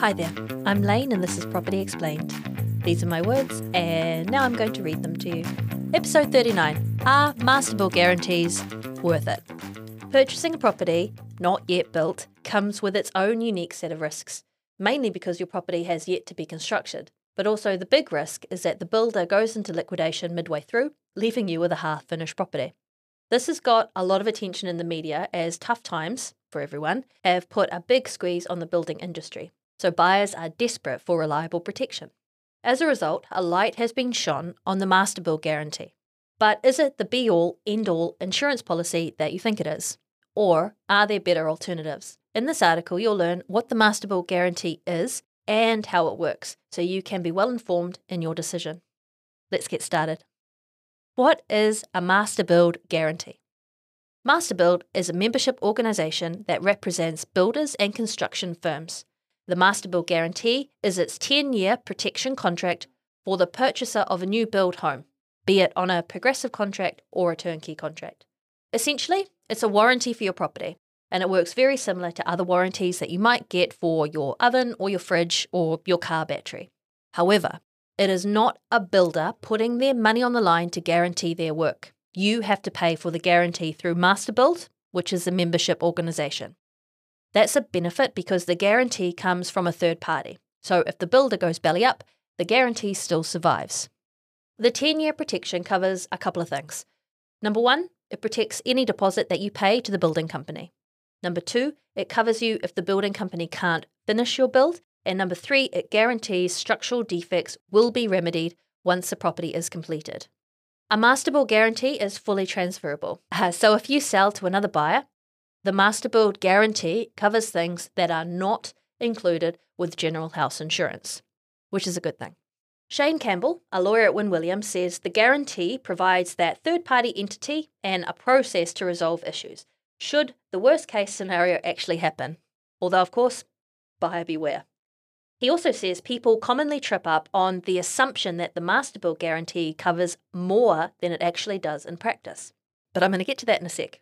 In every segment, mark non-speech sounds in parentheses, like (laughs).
Hi there, I'm Lane and this is Property Explained. These are my words, and now I'm going to read them to you. Episode 39 Are Master Build Guarantees worth it? Purchasing a property not yet built comes with its own unique set of risks, mainly because your property has yet to be constructed. But also, the big risk is that the builder goes into liquidation midway through, leaving you with a half finished property. This has got a lot of attention in the media as tough times, for everyone, have put a big squeeze on the building industry. So buyers are desperate for reliable protection. As a result, a light has been shone on the Master Build guarantee. But is it the be all, end all insurance policy that you think it is? Or are there better alternatives? In this article, you'll learn what the Master Build guarantee is and how it works, so you can be well informed in your decision. Let's get started. What is a Master Build guarantee? Master Build is a membership organisation that represents builders and construction firms. The Master Build guarantee is its 10 year protection contract for the purchaser of a new build home, be it on a progressive contract or a turnkey contract. Essentially, it's a warranty for your property, and it works very similar to other warranties that you might get for your oven or your fridge or your car battery. However, it is not a builder putting their money on the line to guarantee their work. You have to pay for the guarantee through Masterbuild, which is a membership organisation. That's a benefit because the guarantee comes from a third party. So if the builder goes belly up, the guarantee still survives. The 10 year protection covers a couple of things. Number one, it protects any deposit that you pay to the building company. Number two, it covers you if the building company can't finish your build and number three, it guarantees structural defects will be remedied once the property is completed. A master build guarantee is fully transferable. Uh, (laughs) so if you sell to another buyer, the master build guarantee covers things that are not included with general house insurance, which is a good thing. Shane Campbell, a lawyer at Wynne Williams, says the guarantee provides that third party entity and a process to resolve issues, should the worst case scenario actually happen. Although, of course, buyer beware. He also says people commonly trip up on the assumption that the master build guarantee covers more than it actually does in practice. But I'm going to get to that in a sec.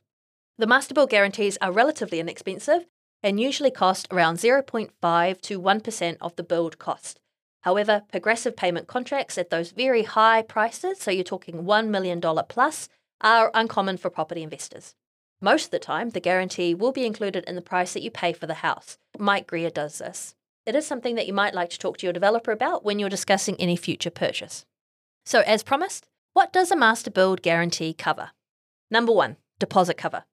The master build guarantees are relatively inexpensive and usually cost around 0.5 to 1% of the build cost. However, progressive payment contracts at those very high prices, so you're talking $1 million plus, are uncommon for property investors. Most of the time, the guarantee will be included in the price that you pay for the house. Mike Greer does this it is something that you might like to talk to your developer about when you're discussing any future purchase. So, as promised, what does a master build guarantee cover? Number one, deposit cover.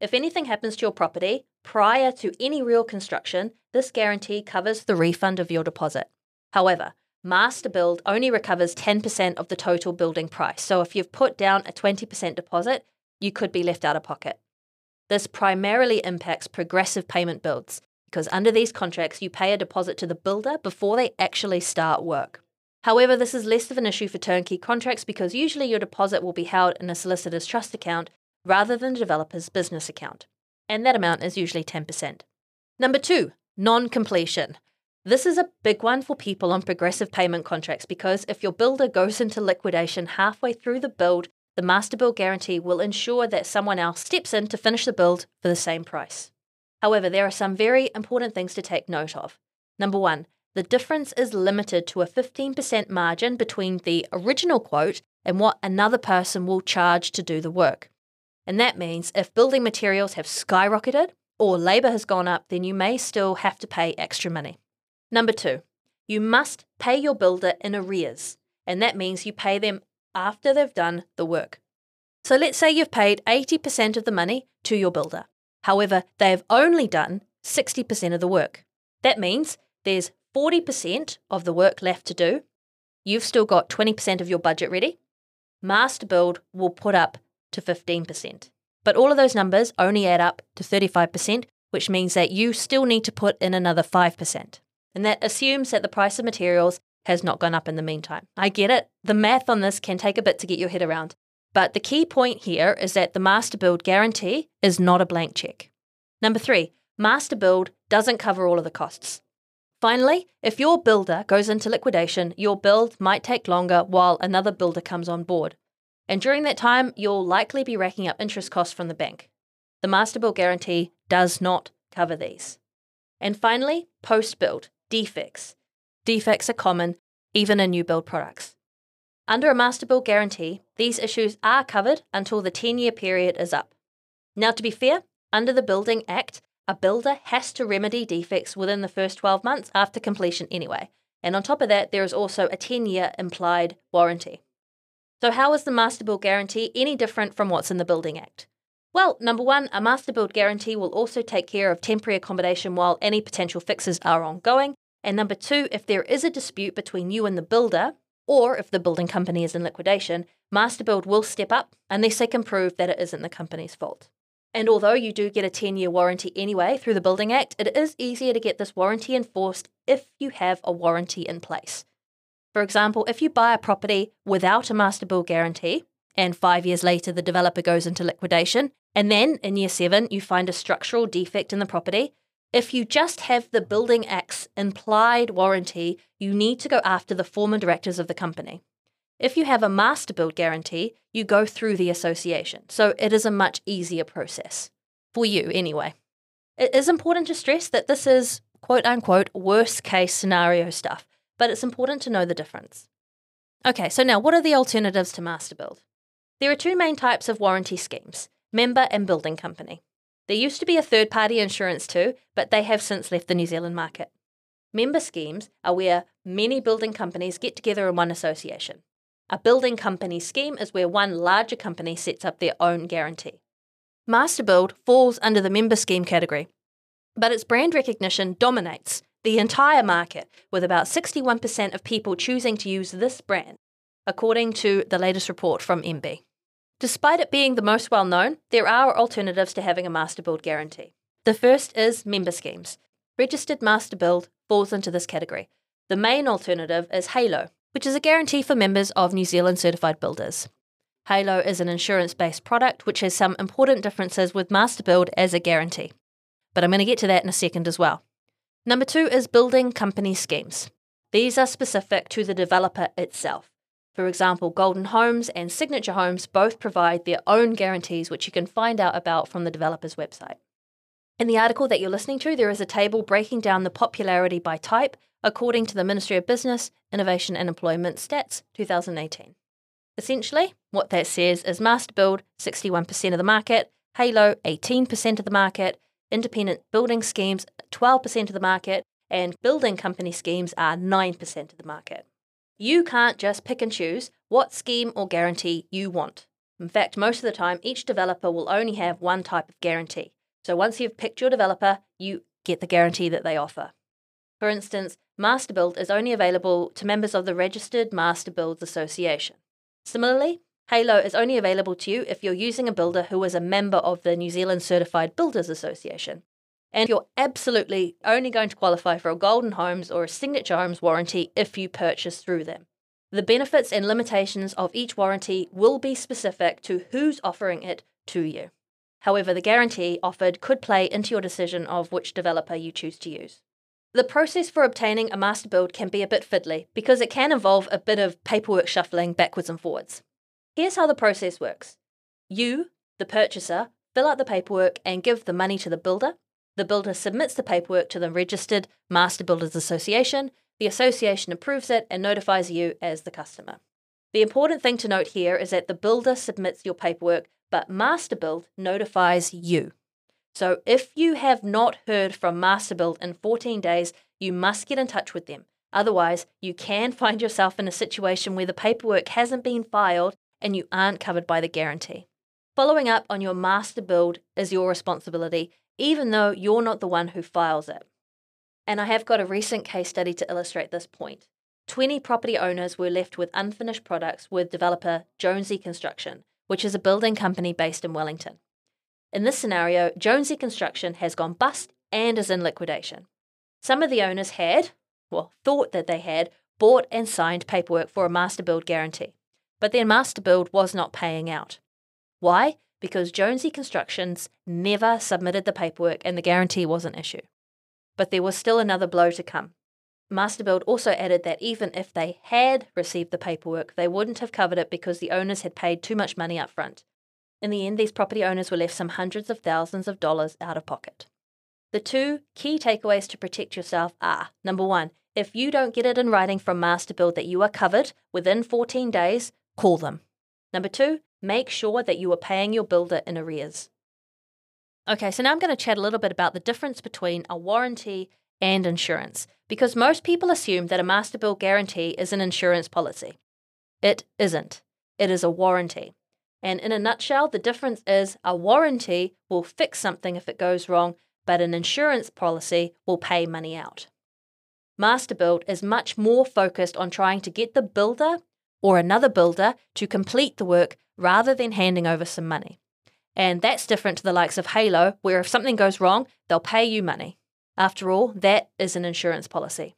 If anything happens to your property prior to any real construction, this guarantee covers the refund of your deposit. However, Master Build only recovers 10% of the total building price. So if you've put down a 20% deposit, you could be left out of pocket. This primarily impacts progressive payment builds, because under these contracts, you pay a deposit to the builder before they actually start work. However, this is less of an issue for turnkey contracts because usually your deposit will be held in a solicitor's trust account rather than the developer's business account, and that amount is usually 10%. Number two, non completion. This is a big one for people on progressive payment contracts because if your builder goes into liquidation halfway through the build, the master build guarantee will ensure that someone else steps in to finish the build for the same price. However, there are some very important things to take note of. Number one, the difference is limited to a 15% margin between the original quote and what another person will charge to do the work. And that means if building materials have skyrocketed or labour has gone up, then you may still have to pay extra money. Number two, you must pay your builder in arrears, and that means you pay them after they've done the work. So let's say you've paid 80% of the money to your builder. However, they have only done 60% of the work. That means there's 40% of the work left to do. You've still got 20% of your budget ready. Master Build will put up to 15%. But all of those numbers only add up to 35%, which means that you still need to put in another 5%. And that assumes that the price of materials has not gone up in the meantime. I get it. The math on this can take a bit to get your head around. But the key point here is that the master build guarantee is not a blank check. Number three, master build doesn't cover all of the costs. Finally, if your builder goes into liquidation, your build might take longer while another builder comes on board. And during that time, you'll likely be racking up interest costs from the bank. The master build guarantee does not cover these. And finally, post build. defects. Defects are common, even in new build products. Under a master build guarantee, these issues are covered until the 10 year period is up. Now, to be fair, under the Building Act, a builder has to remedy defects within the first 12 months after completion anyway. And on top of that, there is also a 10 year implied warranty. So, how is the Master Build Guarantee any different from what's in the Building Act? Well, number one, a Master Build Guarantee will also take care of temporary accommodation while any potential fixes are ongoing. And number two, if there is a dispute between you and the builder, or if the building company is in liquidation, Master Build will step up unless they can prove that it isn't the company's fault. And although you do get a 10 year warranty anyway through the Building Act, it is easier to get this warranty enforced if you have a warranty in place. For example, if you buy a property without a master build guarantee, and five years later the developer goes into liquidation, and then in year seven you find a structural defect in the property, if you just have the Building Act's implied warranty, you need to go after the former directors of the company. If you have a master build guarantee, you go through the association, so it is a much easier process. For you, anyway. It is important to stress that this is quote unquote worst case scenario stuff, but it's important to know the difference. Okay, so now what are the alternatives to master build? There are two main types of warranty schemes member and building company. There used to be a third party insurance too, but they have since left the New Zealand market. Member schemes are where many building companies get together in one association. A building company scheme is where one larger company sets up their own guarantee. Master Build falls under the member scheme category, but its brand recognition dominates the entire market, with about 61% of people choosing to use this brand, according to the latest report from MB. Despite it being the most well known, there are alternatives to having a master build guarantee. The first is member schemes. Registered master build falls into this category. The main alternative is Halo, which is a guarantee for members of New Zealand certified builders. Halo is an insurance based product which has some important differences with Master Build as a guarantee. But I'm going to get to that in a second as well. Number two is building company schemes. These are specific to the developer itself. For example, Golden Homes and Signature Homes both provide their own guarantees, which you can find out about from the developer's website. In the article that you're listening to, there is a table breaking down the popularity by type according to the Ministry of Business, Innovation and Employment Stats 2018. Essentially, what that says is Master Build 61% of the market, Halo 18% of the market, independent building schemes 12% of the market, and building company schemes are 9% of the market. You can't just pick and choose what scheme or guarantee you want. In fact, most of the time, each developer will only have one type of guarantee. So once you've picked your developer, you get the guarantee that they offer. For instance, Master Build is only available to members of the Registered Master Builds Association. Similarly, Halo is only available to you if you're using a builder who is a member of the New Zealand Certified Builders Association. And you're absolutely only going to qualify for a Golden Homes or a Signature Homes warranty if you purchase through them. The benefits and limitations of each warranty will be specific to who's offering it to you. However, the guarantee offered could play into your decision of which developer you choose to use. The process for obtaining a master build can be a bit fiddly because it can involve a bit of paperwork shuffling backwards and forwards. Here's how the process works you, the purchaser, fill out the paperwork and give the money to the builder, the builder submits the paperwork to the registered Master Builders Association. The association approves it and notifies you as the customer. The important thing to note here is that the builder submits your paperwork, but Master Build notifies you. So if you have not heard from Master Build in 14 days, you must get in touch with them. Otherwise, you can (laughs) find yourself in a situation where the paperwork hasn't been filed and you aren't covered by the guarantee. Following up on your master build is your responsibility even though you're not the one who files it. And I have got a recent case study to illustrate this point. 20 property owners were left with unfinished products with developer Jonesy Construction, which is a building company based in Wellington. In this scenario, Jonesy Construction has gone bust and is in liquidation. Some of the owners had, well, thought that they had, bought and signed paperwork for a master build guarantee, but their master build was not paying out. Why? because Jonesy Constructions never submitted the paperwork and the guarantee was an issue. But there was still another blow to come. Masterbuild also added that even if they had received the paperwork, they wouldn't have covered it because the owners had paid too much money up front. In the end, these property owners were left some hundreds of thousands of dollars out of pocket. The two key takeaways to protect yourself are number one, if you don't get it in writing from Masterbuild that you are covered within 14 days, call them. Number two, make sure that you are paying your builder in arrears. Okay, so now I'm going to chat a little bit about the difference between a warranty and insurance, because most people assume that a Masterbuild guarantee is an insurance policy. It isn't, it is a warranty. And in a nutshell, the difference is a warranty will fix something if it goes wrong, but an insurance policy will pay money out. Masterbuild is much more focused on trying to get the builder or another builder to complete the work rather than handing over some money. And that's different to the likes of Halo, where if something goes wrong, they'll pay you money. After all, that is an insurance policy.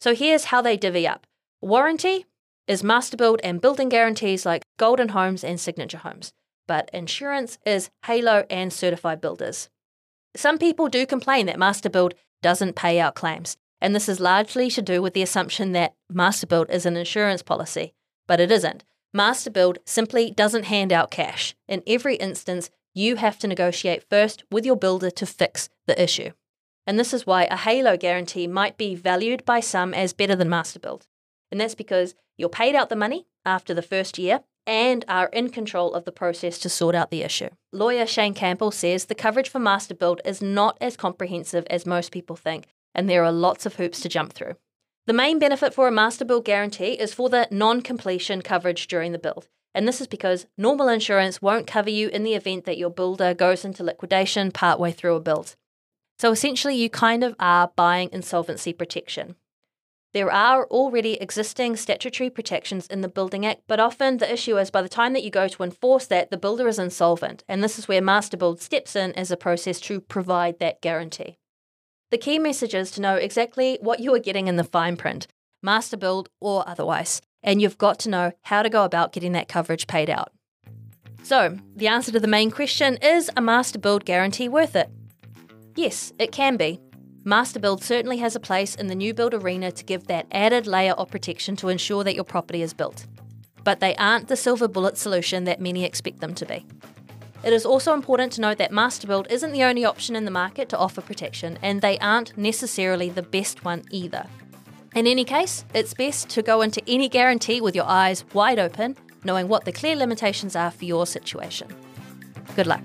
So here's how they divvy up warranty is Masterbuild and building guarantees like Golden Homes and Signature Homes, but insurance is Halo and certified builders. Some people do complain that Masterbuild doesn't pay out claims, and this is largely to do with the assumption that Masterbuild is an insurance policy, but it isn't. Masterbuild simply doesn't hand out cash. In every instance, you have to negotiate first with your builder to fix the issue. And this is why a Halo guarantee might be valued by some as better than Masterbuild. And that's because you're paid out the money after the first year and are in control of the process to sort out the issue. Lawyer Shane Campbell says the coverage for Masterbuild is not as comprehensive as most people think, and there are lots of hoops to jump through. The main benefit for a Masterbuild guarantee is for the non completion coverage during the build. And this is because normal insurance won't cover you in the event that your builder goes into liquidation partway through a build. So essentially, you kind of are buying insolvency protection. There are already existing statutory protections in the Building Act, but often the issue is by the time that you go to enforce that, the builder is insolvent, and this is where Masterbuild steps in as a process to provide that guarantee. The key message is to know exactly what you are getting in the fine print, Masterbuild or otherwise, and you've got to know how to go about getting that coverage paid out. So, the answer to the main question is a Masterbuild guarantee worth it? Yes, it can be. Masterbuild certainly has a place in the new build arena to give that added layer of protection to ensure that your property is built. But they aren't the silver bullet solution that many expect them to be. It is also important to note that Masterbuild isn't the only option in the market to offer protection, and they aren't necessarily the best one either. In any case, it's best to go into any guarantee with your eyes wide open, knowing what the clear limitations are for your situation. Good luck.